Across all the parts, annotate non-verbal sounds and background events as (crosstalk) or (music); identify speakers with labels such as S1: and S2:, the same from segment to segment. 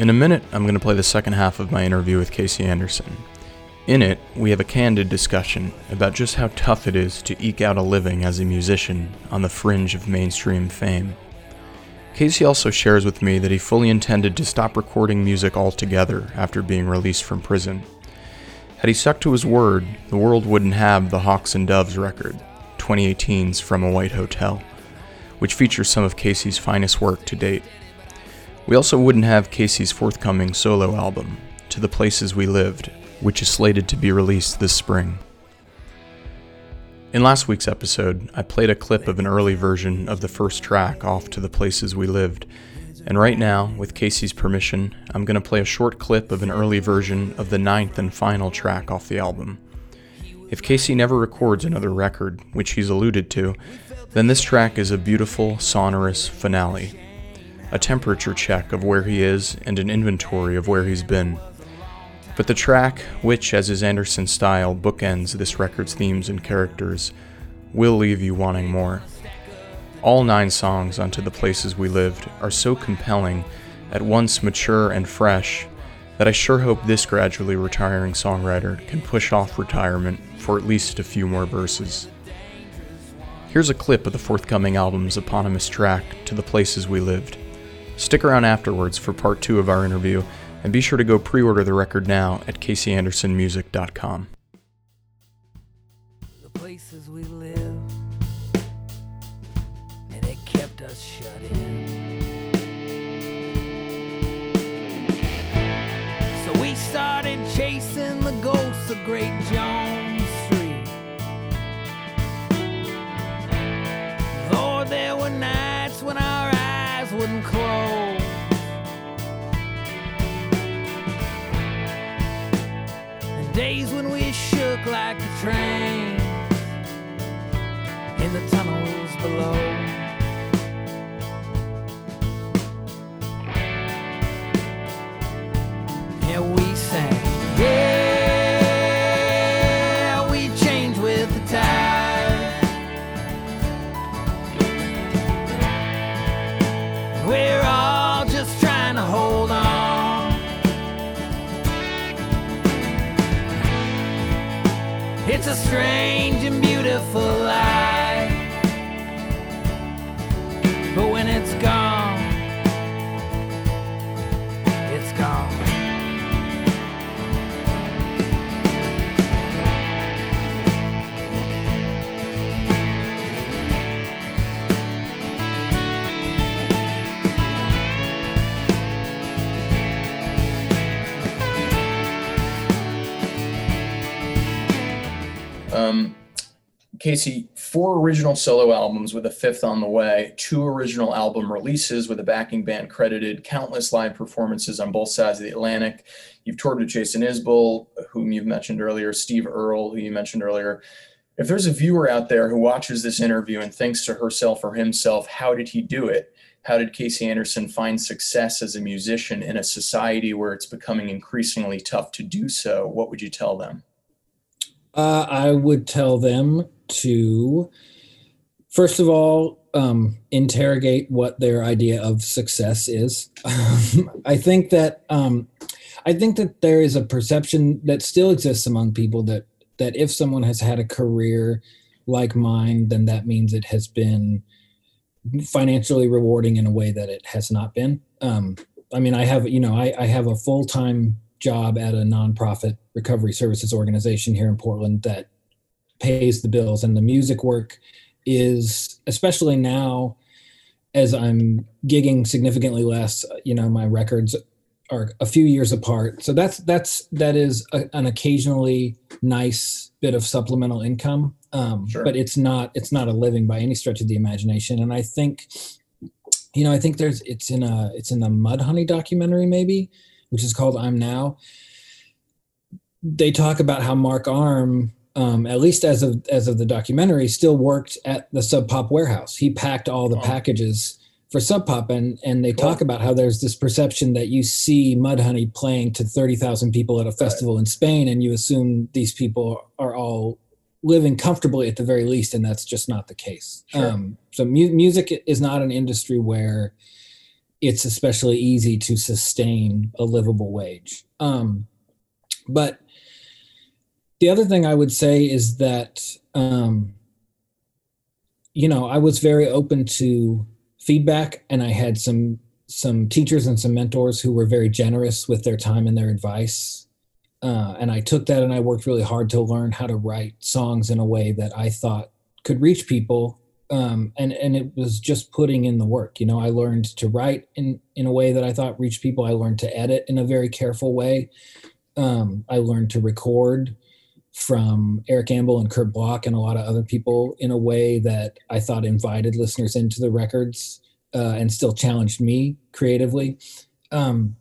S1: In a minute, I'm going to play the second half of my interview with Kasey Anderson. In it, we have a candid discussion about just how tough it is to eke out a living as a musician on the fringe of mainstream fame. Kasey also shares with me that he fully intended to stop recording music altogether after being released from prison. Had he stuck to his word, the world wouldn't have the Hawks and Doves record, 2018's From a White Hotel, which features some of Kasey's finest work to date. We also wouldn't have Kasey's forthcoming solo album, To the Places We Lived, which is slated to be released this spring. In last week's episode, I played a clip of an early version of the first track off to the places we lived, and right now, with Kasey's permission, I'm going to play a short clip of an early version of the ninth and final track off the album. If Kasey never records another record, which he's alluded to, then this track is a beautiful, sonorous finale. A temperature check of where he is and an inventory of where he's been. But the track, which, as is Anderson's style, bookends this record's themes and characters, will leave you wanting more. All nine songs onto the places we lived are so compelling, at once mature and fresh, that I sure hope this gradually retiring songwriter can push off retirement for at least a few more verses. Here's a clip of the forthcoming album's eponymous track, To the Places We Lived. Stick around afterwards for part two of our interview and be sure to go pre order the record now at KaseyAndersonMusic.com.
S2: The places we live, and it kept us shut in. So we started chasing the ghosts of Great And days when we shook like the train in the tunnels below. Strange
S1: Kasey, four original solo albums with a fifth on the way, two original album releases with a backing band credited, countless live performances on both sides of the Atlantic. You've toured with Jason Isbell, whom you've mentioned earlier, Steve Earle, who you mentioned earlier. If there's a viewer out there who watches this interview and thinks to herself or himself, how did he do it? How did Kasey Anderson find success as a musician in a society where it's becoming increasingly tough to do so? What would you tell them?
S3: Uh, I would tell them to, first of all, um, interrogate what their idea of success is. (laughs) I think that um, I think that there is a perception that still exists among people that that if someone has had a career like mine, then that means it has been financially rewarding in a way that it has not been. Um, I mean, I have you know I, I have a full time job at a nonprofit recovery services organization here in Portland that pays the bills and the music work is especially now as I'm gigging significantly less you know my records are a few years apart so that's that's that is a, an occasionally nice bit of supplemental income um,
S1: Sure.
S3: but it's not it's not a living by any stretch of the imagination and I think you know I think there's it's in a it's in the Mudhoney documentary maybe which is called I'm Now. They talk about how Mark Arm, um, at least as of as of the documentary, still worked at the Sub Pop warehouse. He packed all the
S1: Oh.
S3: packages for Sub Pop, and and they
S1: Cool.
S3: talk about how there's this perception that you see Mudhoney playing to thirty thousand people at a festival in Spain, and you assume these people are all living comfortably at the very least, and that's just not the case.
S1: Sure.
S3: Um, so mu- music is not an industry where it's especially easy to sustain a livable wage. Um, but the other thing I would say is that, um, you know, I was very open to feedback, and I had some some teachers and some mentors who were very generous with their time and their advice. Uh, and I took that and I worked really hard to learn how to write songs in a way that I thought could reach people. Um, and and it was just putting in the work. You know, I learned to write in in a way that I thought reached people. I learned to edit in a very careful way. Um, I learned to record from Eric Ambel and Kurt Block and a lot of other people in a way that I thought invited listeners into the records uh, and still challenged me creatively. Um,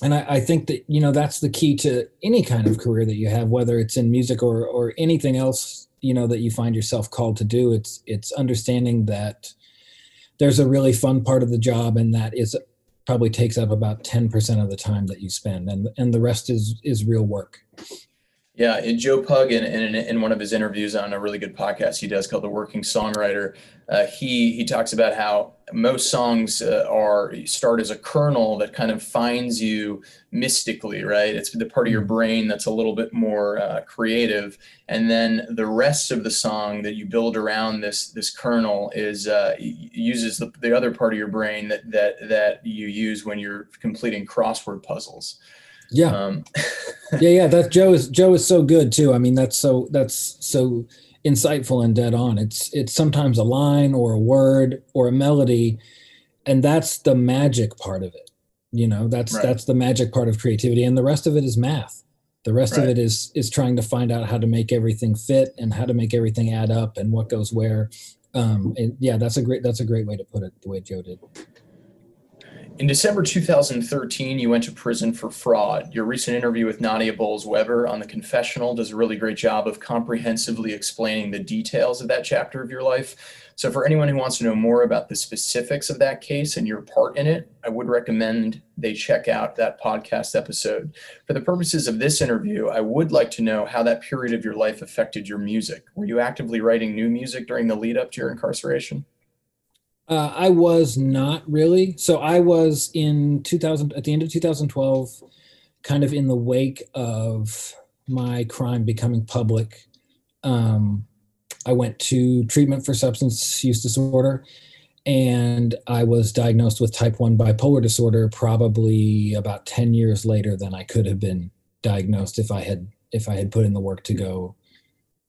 S3: and I, I, think that you know that's the key to any kind of career that you have, whether it's in music or or anything else you know that you find yourself called to do. It's it's understanding that there's a really fun part of the job, and that is probably takes up about ten percent of the time that you spend, and and the rest is is real work.
S1: Yeah, Joe Pug in, in, in one of his interviews on a really good podcast he does called The Working Songwriter, uh, he he talks about how most songs uh, are start as a kernel that kind of finds you mystically, right? It's the part of your mm-hmm. brain that's a little bit more uh, creative, and then the rest of the song that you build around this this kernel is uh, uses the, the other part of your brain that that that you use when you're completing crossword puzzles.
S3: Yeah. Um, (laughs) yeah, yeah. That Joe is Joe is so good too. I mean, that's so that's so insightful and dead on. It's it's sometimes a line or a word or a melody, and that's the magic part of it. You know, that's right. that's the magic part of creativity, and the rest of it is math. The rest right. of it is is trying to find out how to make everything fit and how to make everything add up and what goes where. Um, and yeah, that's a great that's a great way to put it. The way Joe did.
S1: In December 2013, you went to prison for fraud. Your recent interview with Nadia Bolz-Weber on The Confessional does a really great job of comprehensively explaining the details of that chapter of your life. So, for anyone who wants to know more about the specifics of that case and your part in it, I would recommend they check out that podcast episode. For the purposes of this interview, I would like to know how that period of your life affected your music. Were you actively writing new music during the lead up to your incarceration?
S3: Uh, I was not really. So I was in 2000 at the end of 2012, kind of in the wake of my crime becoming public. Um, I went to treatment for substance use disorder, and I was diagnosed with type one bipolar disorder probably about 10 years later than I could have been diagnosed if I had if I had put in the work to go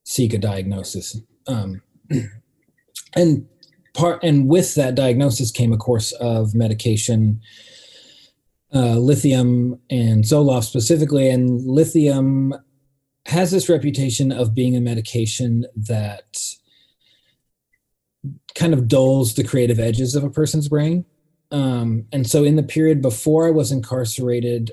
S3: seek a diagnosis. Um, (clears throat) and part and with that diagnosis came a course of medication uh, lithium and zoloft specifically and lithium has this reputation of being a medication that kind of dulls the creative edges of a person's brain. Um, and so in the period before i was incarcerated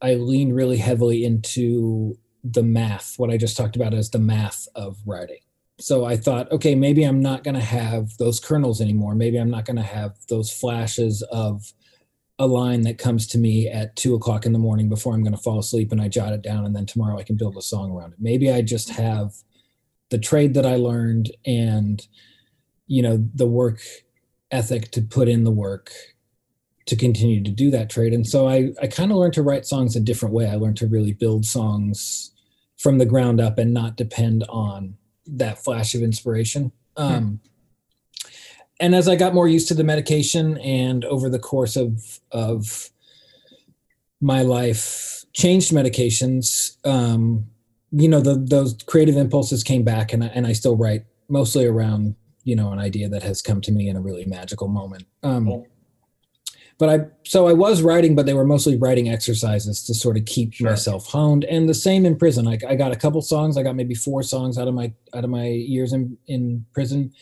S3: i leaned really heavily into the math what i just talked about as the math of writing so I thought, okay, maybe I'm not going to have those kernels anymore. Maybe I'm not going to have those flashes of a line that comes to me at two o'clock in the morning before I'm going to fall asleep and I jot it down and then tomorrow I can build a song around it. Maybe I just have the trade that I learned and, you know, the work ethic to put in the work to continue to do that trade. And so I, I kind of learned to write songs a different way. I learned to really build songs from the ground up and not depend on that flash of inspiration. Hmm. Um, And as I got more used to the medication, and over the course of of my life, changed medications. Um, you know, the, those creative impulses came back, and I, and I still write mostly around you know an idea that has come to me in a really magical moment. Um, cool but I so I was writing, but they were mostly writing exercises to sort of keep sure. myself honed. And the same in prison. I, I got a couple songs. I got maybe four songs out of my out of my years in in prison,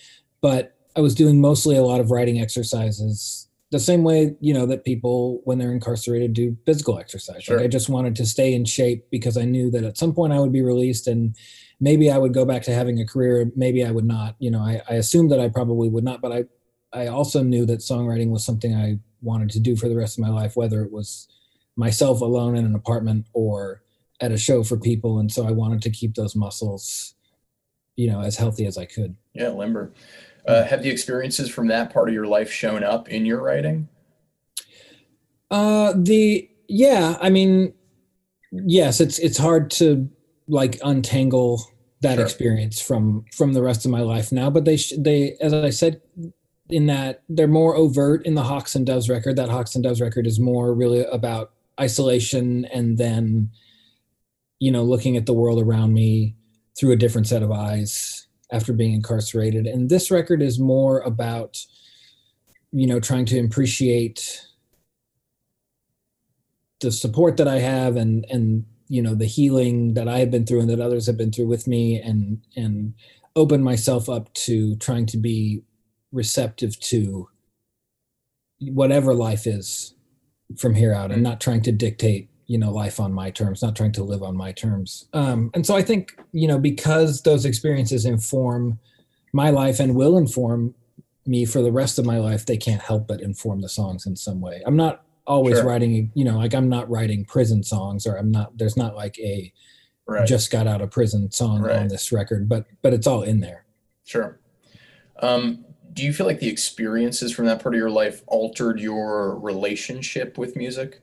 S3: but I was doing mostly a lot of writing exercises. The same way you know that people when they're incarcerated do physical exercise. Sure. Like I just wanted to stay in shape because I knew that at some point I would be released and maybe I would go back to having a career. Maybe I would not. You know, I, I assumed that I probably would not, but I I also knew that songwriting was something I wanted to do for the rest of my life, whether it was myself alone in an apartment or at a show for people. And so I wanted to keep those muscles, you know, as healthy as I could.
S1: Yeah, limber. Uh, have the experiences from that part of your life shown up in your writing?
S3: Uh, the yeah, I mean, yes, it's it's hard to like untangle that
S1: Sure.
S3: experience from from the rest of my life now. But they sh- they as I said in that they're more overt in the Hawks and Doves record. That Hawks and Doves record is more really about isolation and then you know looking at the world around me through a different set of eyes after being incarcerated. And this record is more about you know trying to appreciate the support that I have and and you know the healing that I have been through and that others have been through with me and and open myself up to trying to be receptive to whatever life is from here out and not trying to dictate you know life on my terms not trying to live on my terms um, and so i think you know because those experiences inform my life and will inform me for the rest of my life they can't help but inform the songs in some way i'm not always
S1: Sure.
S3: writing you know like i'm not writing prison songs or i'm not there's not like a
S1: Right.
S3: just got out of prison song
S1: Right.
S3: on this record but but it's all in there
S1: Sure. Um, do you feel like the experiences from that part of your life altered your relationship with music?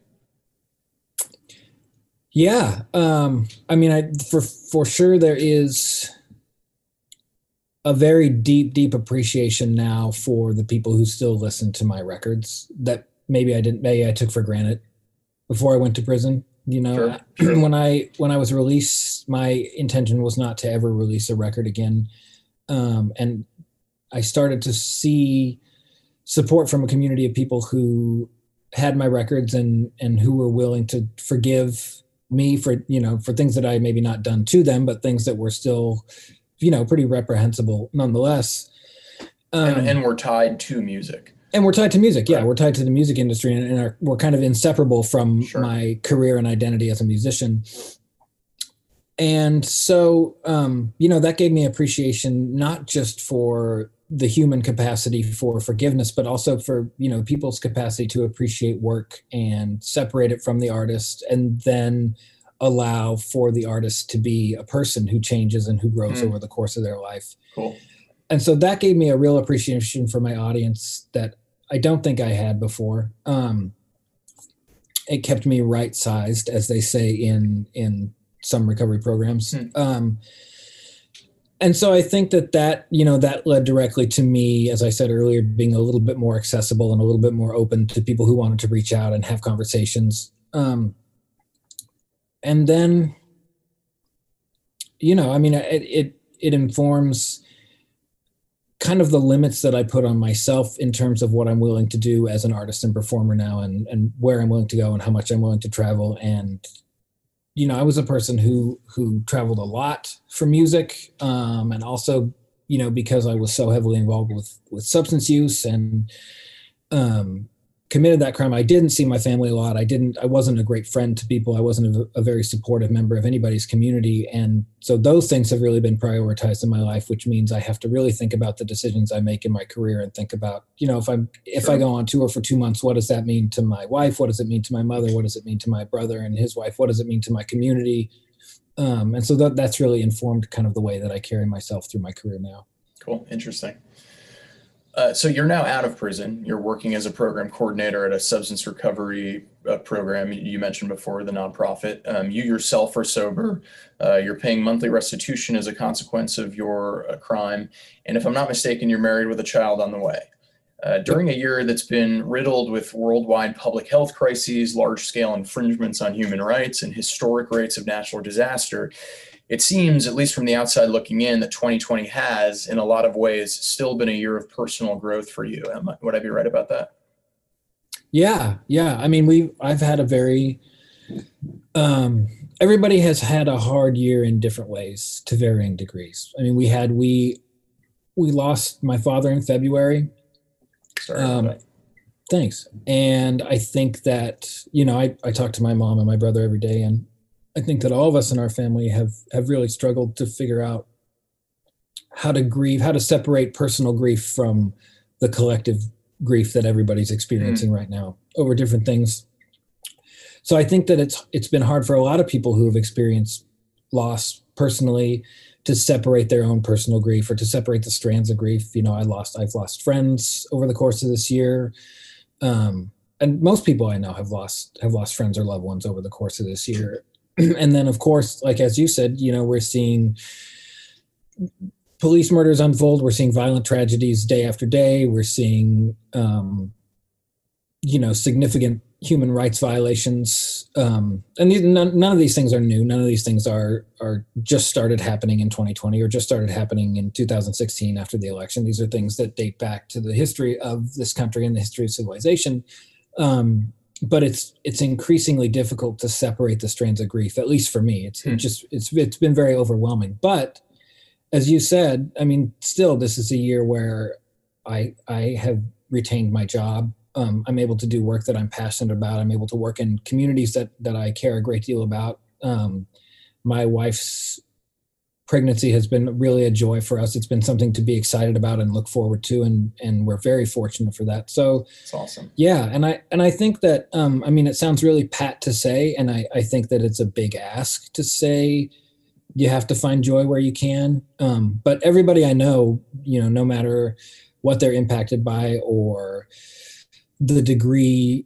S3: Yeah, um, I mean, I for for sure there is a very deep, deep appreciation now for the people who still listen to my records that maybe I didn't, maybe I took for granted before I went to prison. You know,
S1: Sure, (clears throat)
S3: when I when I was released, my intention was not to ever release a record again, um, and I started to see support from a community of people who had my records and and who were willing to forgive me for you know for things that I maybe not done to them, but things that were still you know pretty reprehensible nonetheless. Um,
S1: And, and we're tied to music.
S3: and we're tied to music. Yeah,
S1: Right.
S3: we're tied to the music industry, and, and are, we're kind of inseparable from
S1: Sure.
S3: my career and identity as a musician. And so, um, you know, that gave me appreciation not just for the human capacity for forgiveness, but also for you know people's capacity to appreciate work and separate it from the artist, and then allow for the artist to be a person who changes and who grows
S1: Mm.
S3: over the course of their life
S1: Cool.
S3: and so that gave me a real appreciation for my audience that I don't think I had before. Um, it kept me right sized, as they say in in some recovery programs.
S1: Hmm.
S3: Um, and so I think that that you know that led directly to me, as I said earlier, being a little bit more accessible and a little bit more open to people who wanted to reach out and have conversations. Um, and then, you know, I mean, it it it informs kind of the limits that I put on myself in terms of what I'm willing to do as an artist and performer now and and where I'm willing to go and how much I'm willing to travel and you know I was a person who who traveled a lot for music um and also you know because I was so heavily involved with with substance use and um committed that crime. I didn't see my family a lot. I didn't I wasn't a great friend to people. I wasn't a, a very supportive member of anybody's community. And so those things have really been prioritized in my life which means I have to really think about the decisions I make in my career and think about you know if I'm if I go on tour for 2 months what does that mean to my wife? What does it mean to my mother? What does it mean to my brother and his wife? What does it mean to my community? Um, and so that that's really informed kind of the way that I carry myself through my career now.
S1: Cool. Interesting. Uh, so you're now out of prison. You're working as a program coordinator at a substance recovery uh, program you mentioned before, the nonprofit. Um, you yourself are sober. Uh, you're paying monthly restitution as a consequence of your uh, crime. And if I'm not mistaken, you're married with a child on the way. Uh, during a year that's been riddled with worldwide public health crises, large scale infringements on human rights, and historic rates of natural disaster, it seems, at least from the outside looking in, that 2020 has, in a lot of ways, still been a year of personal growth for you. Am I, would I be right about that?
S3: Yeah, yeah. I mean, we I've had a very um everybody has had a hard year in different ways to varying degrees. I mean, we had we we lost my father in February.
S1: Sorry.
S3: Um. Thanks. And I think that, you know, I, I talk to my mom and my brother every day and I think that all of us in our family have have really struggled to figure out how to grieve, how to separate personal grief from the collective grief that everybody's experiencing right now over different things. So I think that it's it's been hard for a lot of people who have experienced loss personally to separate their own personal grief or to separate the strands of grief. You know, I lost I've lost friends over the course of this year. Um, and most people I know have lost have lost friends or loved ones over the course of this year. (clears throat) and then, of course, like as you said, you know, we're seeing police murders unfold. We're seeing violent tragedies day after day. We're seeing, um, you know, significant human rights violations. Um, and these, none, none, of these things are new. None of these things are are just started happening in 2020 or just started happening in 2016 after the election. These are things that date back to the history of this country and the history of civilization. Um, but it's it's increasingly difficult to separate the strains of grief. At least for me, it's hmm. it just it's it's been very overwhelming. But as you said, I mean, still, this is a year where I I have retained my job um, I'm able to do work that I'm passionate about. I'm able to work in communities that that I care a great deal about. Um, my wife's pregnancy has been really a joy for us. It's been something to be excited about and look forward to, and and we're very fortunate for that. So
S1: it's awesome.
S3: Yeah, and I and I think that um, I mean it sounds really pat to say, and I I think that it's a big ask to say you have to find joy where you can. Um, but everybody I know, you know, no matter what they're impacted by or the degree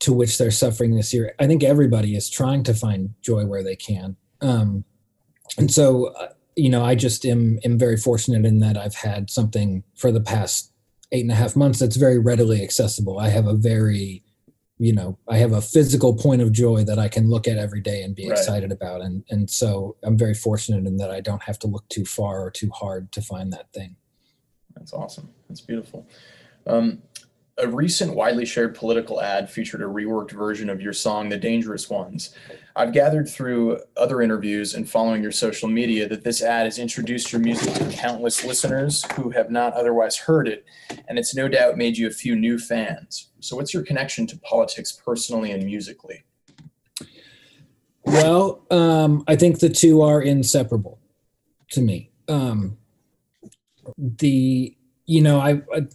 S3: to which they're suffering this year. I think everybody is trying to find joy where they can. Um, and so, uh, you know, I just am, am very fortunate in that I've had something for the past eight and a half months that's very readily accessible. I have a very, you know, I have a physical point of joy that I can look at every day and be right. excited about. And, and so I'm very fortunate in that I don't have to look too far or too hard to find that thing.
S1: That's awesome. That's beautiful. Um, a recent widely shared political ad featured a reworked version of your song, The Dangerous Ones. I've gathered through other interviews and following your social media that this ad has introduced your music to countless listeners who have not otherwise heard it, and it's no doubt made you a few new fans. So, what's your connection to politics personally and musically?
S3: Well, um, I think the two are inseparable to me. Um, the you know I, I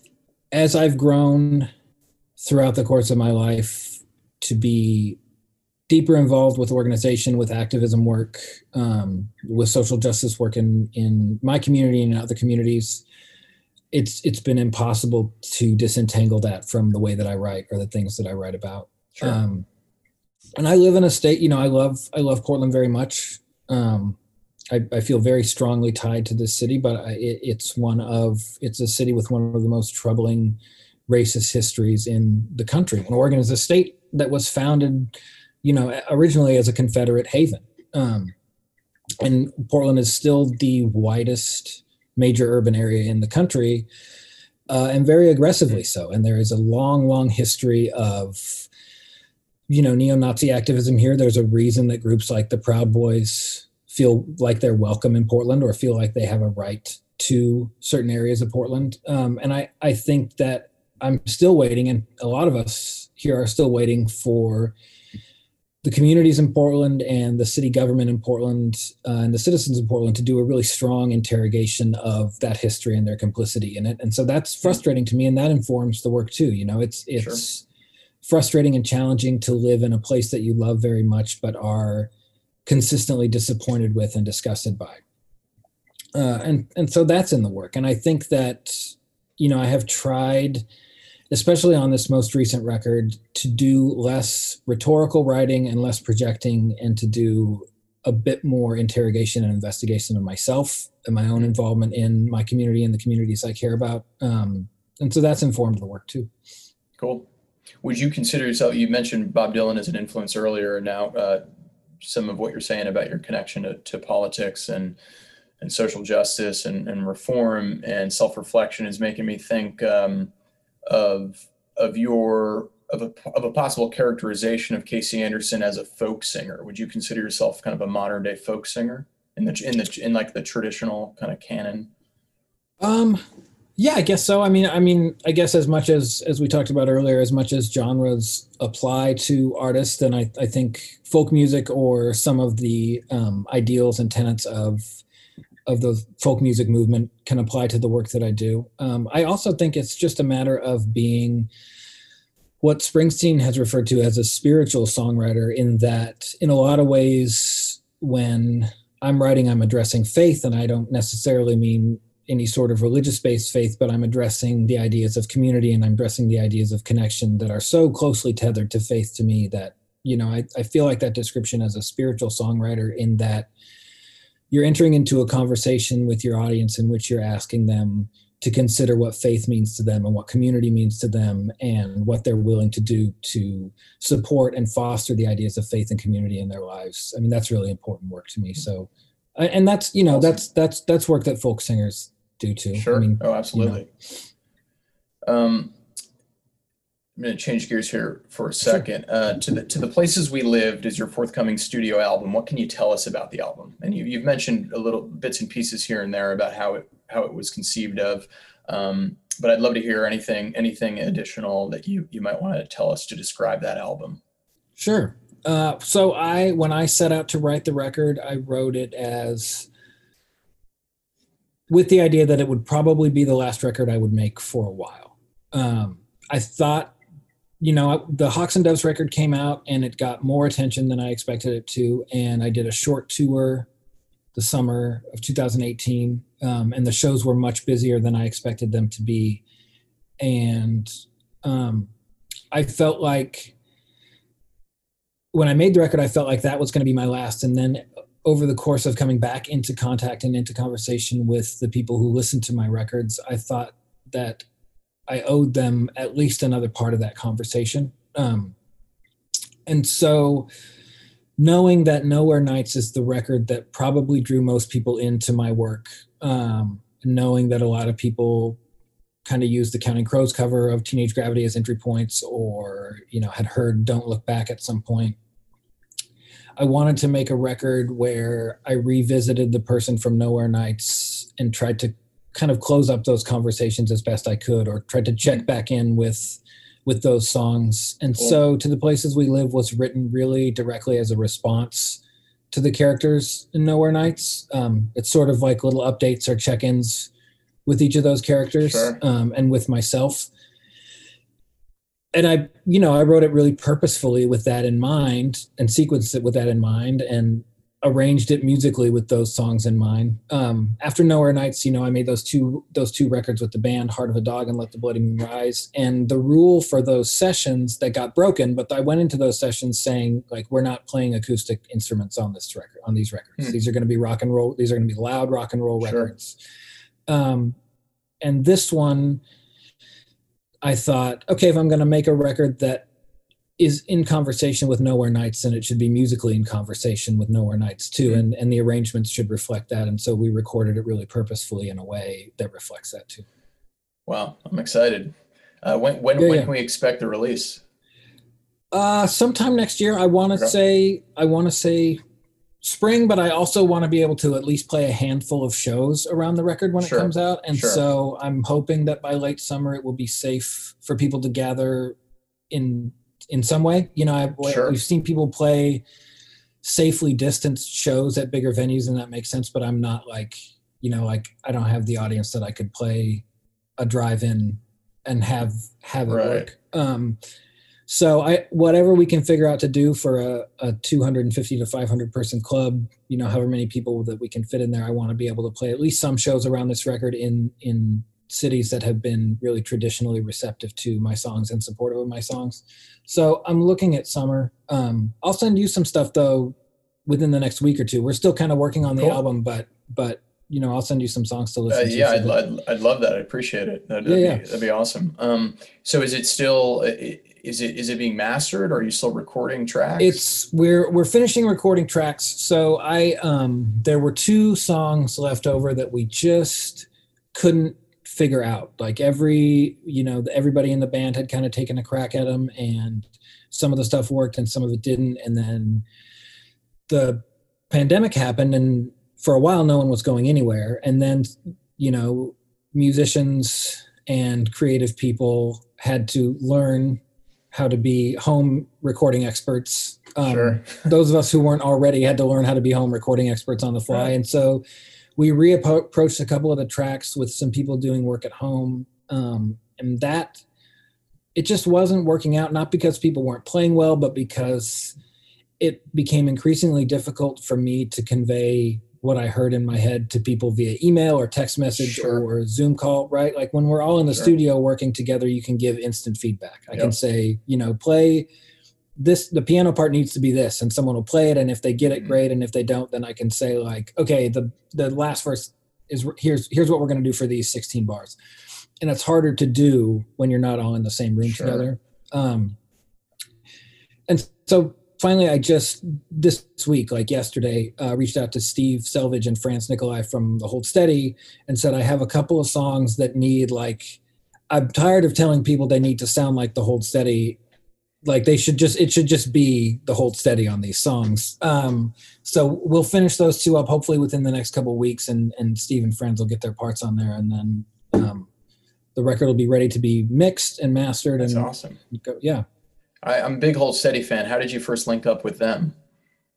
S3: as I've grown throughout the course of my life to be deeper involved with organization, with activism work, um, with social justice work in in my community and other communities, it's it's been impossible to disentangle that from the way that I write or the things that I write about. Sure. Um, and I live in a state, you know, I love I love Portland very much. Um, I, I, feel very strongly tied to this city, but I, it, it's one of it's a city with one of the most troubling racist histories in the country. And Oregon is a state that was founded, you know, originally as a Confederate haven, um, and Portland is still the widest major urban area in the country, uh, and very aggressively so. And there is a long, long history of you know neo-Nazi activism here. There's a reason that groups like the Proud Boys feel like they're welcome in Portland or feel like they have a right to certain areas of Portland. Um, and I, I think that I'm still waiting, and a lot of us here are still waiting for the communities in Portland and the city government in Portland uh, and the citizens in Portland to do a really strong interrogation of that history and their complicity in it. And so that's frustrating to me, and that informs the work too. You know, it's it's sure. frustrating and challenging to live in a place that you love very much, but are consistently disappointed with and disgusted by. Uh, and and so that's in the work. And I think that you know I have tried, especially on this most recent record, to do less rhetorical writing and less projecting, and to do a bit more interrogation and investigation of myself and my own involvement in my community and the communities I care about. Um, and so that's informed the work too.
S1: Cool. Would you consider yourself? You mentioned Bob Dylan as an influence earlier. Now, uh, some of what you're saying about your connection to, to politics and and social justice and, and reform and self-reflection is making me think um, of of your of a, of a possible characterization of Kasey Anderson as a folk singer. Would you consider yourself kind of a modern day folk singer in the in the in like the traditional kind of canon?
S3: Um, yeah, I guess so. I mean, I mean, I guess as much as as we talked about earlier, as much as genres apply to artists, then I, I think folk music or some of the um, ideals and tenets of of the folk music movement can apply to the work that I do. Um, I also think it's just a matter of being what Springsteen has referred to as a spiritual songwriter. In that, in a lot of ways, when I'm writing, I'm addressing faith, and I don't necessarily mean any sort of religious based faith, but I'm addressing the ideas of community and I'm addressing the ideas of connection that are so closely tethered to faith to me that, you know, I, I feel like that description as a spiritual songwriter in that you're entering into a conversation with your audience in which you're asking them to consider what faith means to them and what community means to them and what they're willing to do to support and foster the ideas of faith and community in their lives. I mean, that's really important work to me. So, and that's you know that's that's that's work that folk singers do too.
S1: Sure.
S3: I mean,
S1: oh, absolutely. You know. Um, I'm going to change gears here for a second. Uh, to the to the places we lived is your forthcoming studio album. What can you tell us about the album? And you, you've mentioned a little bits and pieces here and there about how it how it was conceived of. Um, but I'd love to hear anything anything additional that you you might want to tell us to describe that album.
S3: Sure. Uh, so I when I set out to write the record, I wrote it as with the idea that it would probably be the last record I would make for a while. Um, I thought you know, the Hawks and Doves record came out and it got more attention than I expected it to. And I did a short tour the summer of 2018, um, and the shows were much busier than I expected them to be. And um, I felt like when I made the record, I felt like that was going to be my last. And then over the course of coming back into contact and into conversation with the people who listened to my records, I thought that I owed them at least another part of that conversation. Um, and so, knowing that Nowhere Nights is the record that probably drew most people into my work, um, knowing that a lot of people kind of used the Counting Crows cover of Teenage Gravity as entry points, or you know had heard Don't Look Back at some point. I wanted to make a record where I revisited the person from Nowhere Nights and tried to kind of close up those conversations as best I could or tried to check back in with with those songs. And so To the Places We Live was written really directly as a response to the characters in Nowhere Nights. Um, it's sort of like little updates or check-ins with each of those characters sure. um, and with myself. And I, you know, I wrote it really purposefully with that in mind and sequenced it with that in mind. And arranged it musically with those songs in mind. Um, after Nowhere Nights, you know, I made those two those two records with the band, Heart of a Dog and Let the Bloody Moon Rise. And the rule for those sessions that got broken, but I went into those sessions saying like we're not playing acoustic instruments on this record on these records. Hmm. These are going to be rock and roll. These are going to be loud rock and roll sure. records. Um, and this one, I thought, okay, if I'm going to make a record that is in conversation with Nowhere Nights, and it should be musically in conversation with Nowhere Nights too, mm-hmm. and and the arrangements should reflect that. And so we recorded it really purposefully in a way that reflects that too.
S1: Wow, I'm excited. Uh, when when, yeah, when yeah. can we expect the release?
S3: Uh, sometime next year. I want to okay. say I want to say spring, but I also want to be able to at least play a handful of shows around the record when sure. it comes out. And sure. so I'm hoping that by late summer it will be safe for people to gather in in some way. You know, I've, sure. we've seen people play safely distanced shows at bigger venues, and that makes sense. But I'm not like, you know, like I don't have the audience that I could play a drive-in and have have it right. work. Um, so I whatever we can figure out to do for a, a 250 to 500 person club, you know, however many people that we can fit in there, I want to be able to play at least some shows around this record in in cities that have been really traditionally receptive to my songs and supportive of my songs. So I'm looking at summer. Um, I'll send you some stuff though within the next week or two. We're still kind of working on the cool. album, but but you know I'll send you some songs to listen uh,
S1: to. Yeah, I'd, I'd, I'd, love that. I appreciate it. That'd, yeah, that'd, be, that'd be awesome. Um, so is it still? Is it is it being mastered? Or are you still recording tracks?
S3: It's we're we're finishing recording tracks. So I um there were two songs left over that we just couldn't figure out like every you know everybody in the band had kind of taken a crack at them and some of the stuff worked and some of it didn't and then the pandemic happened and for a while no one was going anywhere and then you know musicians and creative people had to learn how to be home recording experts um, sure. (laughs) those of us who weren't already had to learn how to be home recording experts on the fly right. and so we reapproached a couple of the tracks with some people doing work at home um, and that it just wasn't working out not because people weren't playing well but because it became increasingly difficult for me to convey what I heard in my head to people via email or text message
S1: Sure.
S3: or Zoom call, right? Like when we're all in the
S1: Sure.
S3: studio working together, you can give instant feedback. I
S1: Yep.
S3: can say, you know, play this, the piano part needs to be this, and someone will play it. And if they get it,
S1: Mhm.
S3: great. And if they don't, then I can say, like, okay, the, the last verse is here's, here's what we're going to do for these 16 bars. And it's harder to do when you're not all in the same room
S1: Sure.
S3: together. Um, and so finally i just this week like yesterday uh, reached out to Steve Selvidge and Franz Nicolay from the hold steady and said i have a couple of songs that need like i'm tired of telling people they need to sound like the hold steady. Like they should just it should just be the hold steady on these songs. Um so we'll finish those two up hopefully within the next couple of weeks and and steve and Franz will get their parts on there and then um the record will be ready to be mixed and mastered
S1: That's
S3: and
S1: awesome.
S3: go, yeah
S1: I, I'm a big Hold Steady fan. How did you first link up with them?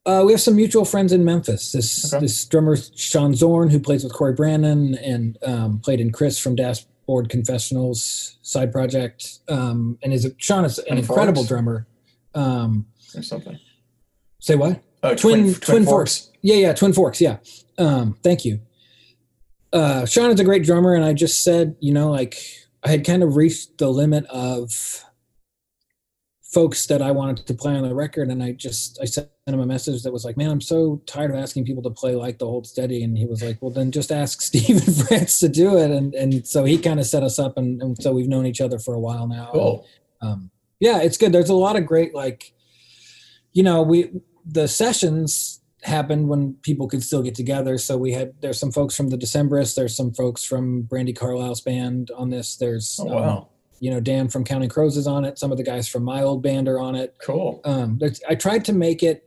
S3: Uh, we have some mutual friends in Memphis. This
S1: Okay.
S3: this drummer Sean Zorn, who plays with Cory Branan and um, played in Chris from Dashboard Confessionals side project, um, and is a, Sean is an incredible
S1: Forks?
S3: drummer. Um,
S1: Or something?
S3: say what?
S1: Oh,
S3: Twin Twin, Forks. Yeah, yeah, Twin Forks. Yeah. Um, thank you. Uh, Sean is a great drummer, and I just said, you know, like I had kind of reached the limit of folks that I wanted to play on the record, and I just I sent him a message that was like, "Man, I'm so tired of asking people to play like the Hold Steady," and he was like, "Well, then just ask (laughs) Steve and Franz to do it," and and so he kind of set us up, and, and so we've known each other for a while now.
S1: Cool.
S3: um, yeah, it's good. There's a lot of great like, you know, we the sessions happened when people could still get together. So we had there's some folks from the Decemberists, there's some folks from Brandi Carlile's band on this. There's
S1: Oh,
S3: um,
S1: wow.
S3: You know Dan from Counting Crows is on it. Some of the guys from my old band are on it.
S1: Cool.
S3: Um, I tried to make it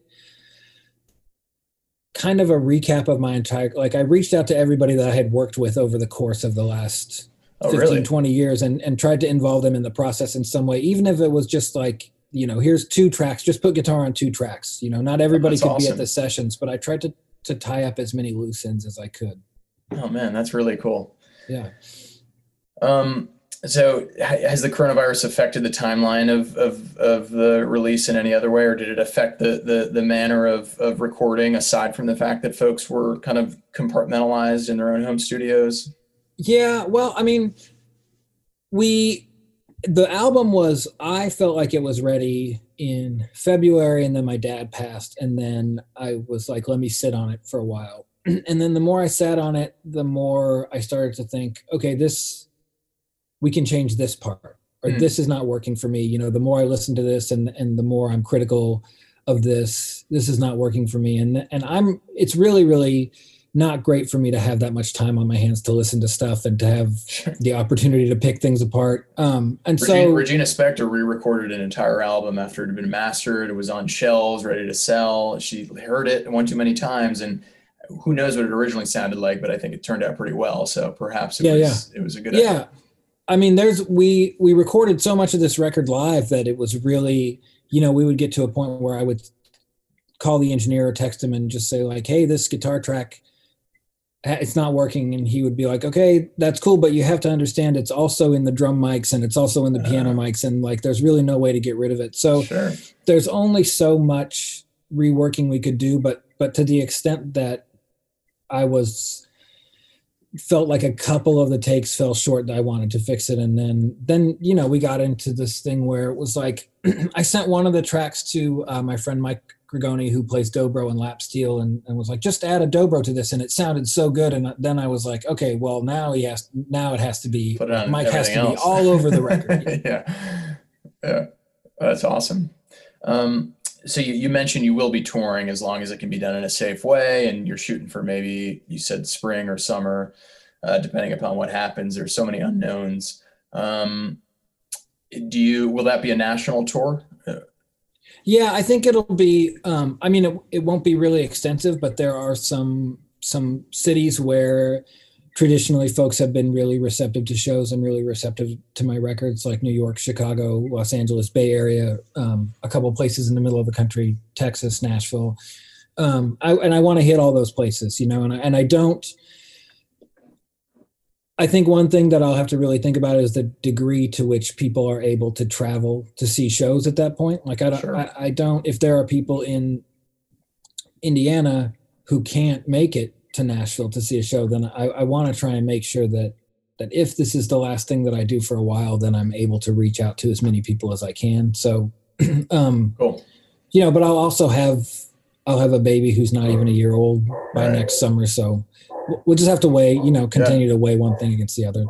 S3: kind of a recap of my entire like I reached out to everybody that I had worked with over the course of the last
S1: Oh,
S3: 15
S1: really?
S3: 20 years and and tried to involve them in the process in some way even if it was just like you know here's two tracks just put guitar on two tracks you know not everybody
S1: That's
S3: could be at the sessions but i tried to to tie up as many loose ends as i could
S1: Oh man, that's really cool.
S3: yeah
S1: Um, so has the coronavirus affected the timeline of, of, of the release in any other way, or did it affect the, the, the manner of, of recording aside from the fact that folks were kind of compartmentalized in their own home studios?
S3: yeah well i mean we the album was i felt like it was ready in february and then my dad passed and then i was like let me sit on it for a while (clears throat) and then the more i sat on it the more i started to think okay this we can change this part or
S1: Mm.
S3: this is not working for me you know the more i listen to this and and the more i'm critical of this this is not working for me and and i'm it's really really not great for me to have that much time on my hands to listen to stuff and to have
S1: Sure.
S3: the opportunity to pick things apart um and
S1: Regina,
S3: so
S1: Regina Spektor re-recorded an entire album after it had been mastered. It was on shelves, ready to sell. She heard it one too many times, and who knows what it originally sounded like, but I think it turned out pretty well. So perhaps it
S3: Yeah,
S1: was it was a good
S3: yeah i mean there's we we recorded so much of this record live that it was really you know we would get to a point where i would call the engineer or text him and just say like hey this guitar track it's not working and he would be like okay that's cool but you have to understand it's also in the drum mics and it's also in the piano
S1: Uh.
S3: mics and like there's really no way to get rid of it so
S1: Sure.
S3: there's only so much reworking we could do but but to the extent that i was felt like a couple of the takes fell short that i wanted to fix it and then then you know we got into this thing where it was like (clears throat) i sent one of the tracks to uh, my friend mike Grigoni, who plays dobro and lap steel and, and was like just add a dobro to this and it sounded so good and then i was like okay well now he has now it has to be
S1: Put it on
S3: mike has to
S1: everything
S3: be all over the record (laughs)
S1: yeah. Yeah. That's awesome. Um, so you, you mentioned you will be touring as long as it can be done in a safe way, and you're shooting for maybe you said spring or summer, uh, depending upon what happens. There's so many unknowns. Um, do you will that be a national tour?
S3: Yeah, I think it'll be. Um, I mean, it, it won't be really extensive, but there are some some cities where traditionally folks have been really receptive to shows and really receptive to my records, like New York, Chicago, Los Angeles, Bay Area, um, a couple places in the middle of the country, Texas, Nashville. Um, I, and I want to hit all those places, you know, and I, and I don't. I think one thing that I'll have to really think about is the degree to which people are able to travel to see shows at that point. Like I don't,
S1: Sure.
S3: I, I don't. If there are people in Indiana who can't make it to Nashville to see a show, then I, I want to try and make sure that that if this is the last thing that I do for a while, then I'm able to reach out to as many people as I can. So, (clears throat) um,
S1: Cool.
S3: you know, but I'll also have I'll have a baby who's not even a year old by
S1: Right.
S3: next summer. So we'll just have to weigh, you know, continue to weigh one thing against the other.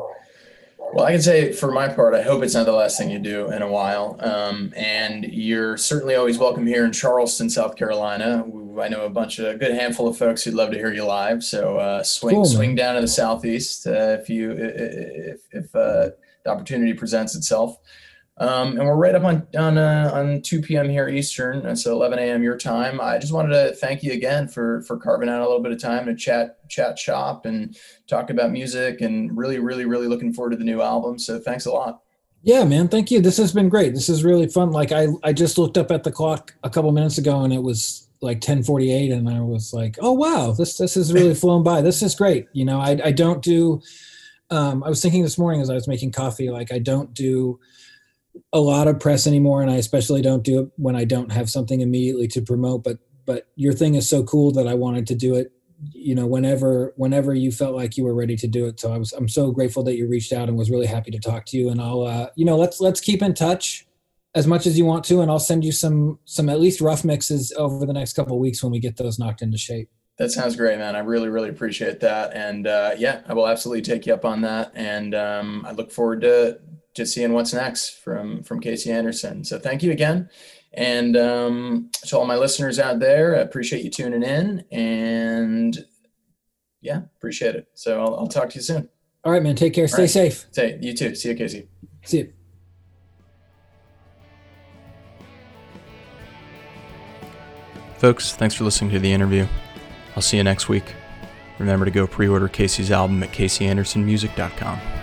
S1: Well, I can say for my part, I hope it's not the last thing you do in a while. Um, and you're certainly always welcome here in Charleston, South Carolina. I know a bunch of a good handful of folks who'd love to hear you live. So uh, swing
S3: Cool,
S1: swing down to the southeast uh, if you if if uh, the opportunity presents itself. Um, and we're right up on on uh, on 2 p.m. here Eastern, and so 11 a.m. your time. I just wanted to thank you again for for carving out a little bit of time to chat chat shop and talk about music, and really really really looking forward to the new album. So thanks a lot.
S3: Yeah, man. Thank you. This has been great. This is really fun. Like I, I just looked up at the clock a couple minutes ago and it was like 1048 and I was like, oh wow, this this has really flown by. This is great. You know, I I don't do um I was thinking this morning as I was making coffee, like I don't do a lot of press anymore and I especially don't do it when I don't have something immediately to promote. But but your thing is so cool that I wanted to do it you know whenever whenever you felt like you were ready to do it so i was i'm so grateful that you reached out and was really happy to talk to you and i'll uh you know let's let's keep in touch as much as you want to and i'll send you some some at least rough mixes over the next couple of weeks when we get those knocked into shape
S1: That sounds great, man. I really, really appreciate that. And uh, yeah, I will absolutely take you up on that. And um, I look forward to to seeing what's next from from Kasey Anderson. So thank you again. And um, to all my listeners out there, I appreciate you tuning in. And yeah, appreciate it. So I'll, I'll talk to you soon.
S3: all right man take care stay
S1: right.
S3: safe
S1: Say you too. See you, Kasey.
S3: see you
S1: Folks, thanks for listening to the interview. I'll see you next week. Remember to go pre order Kasey's album at KaseyAndersonMusic.com.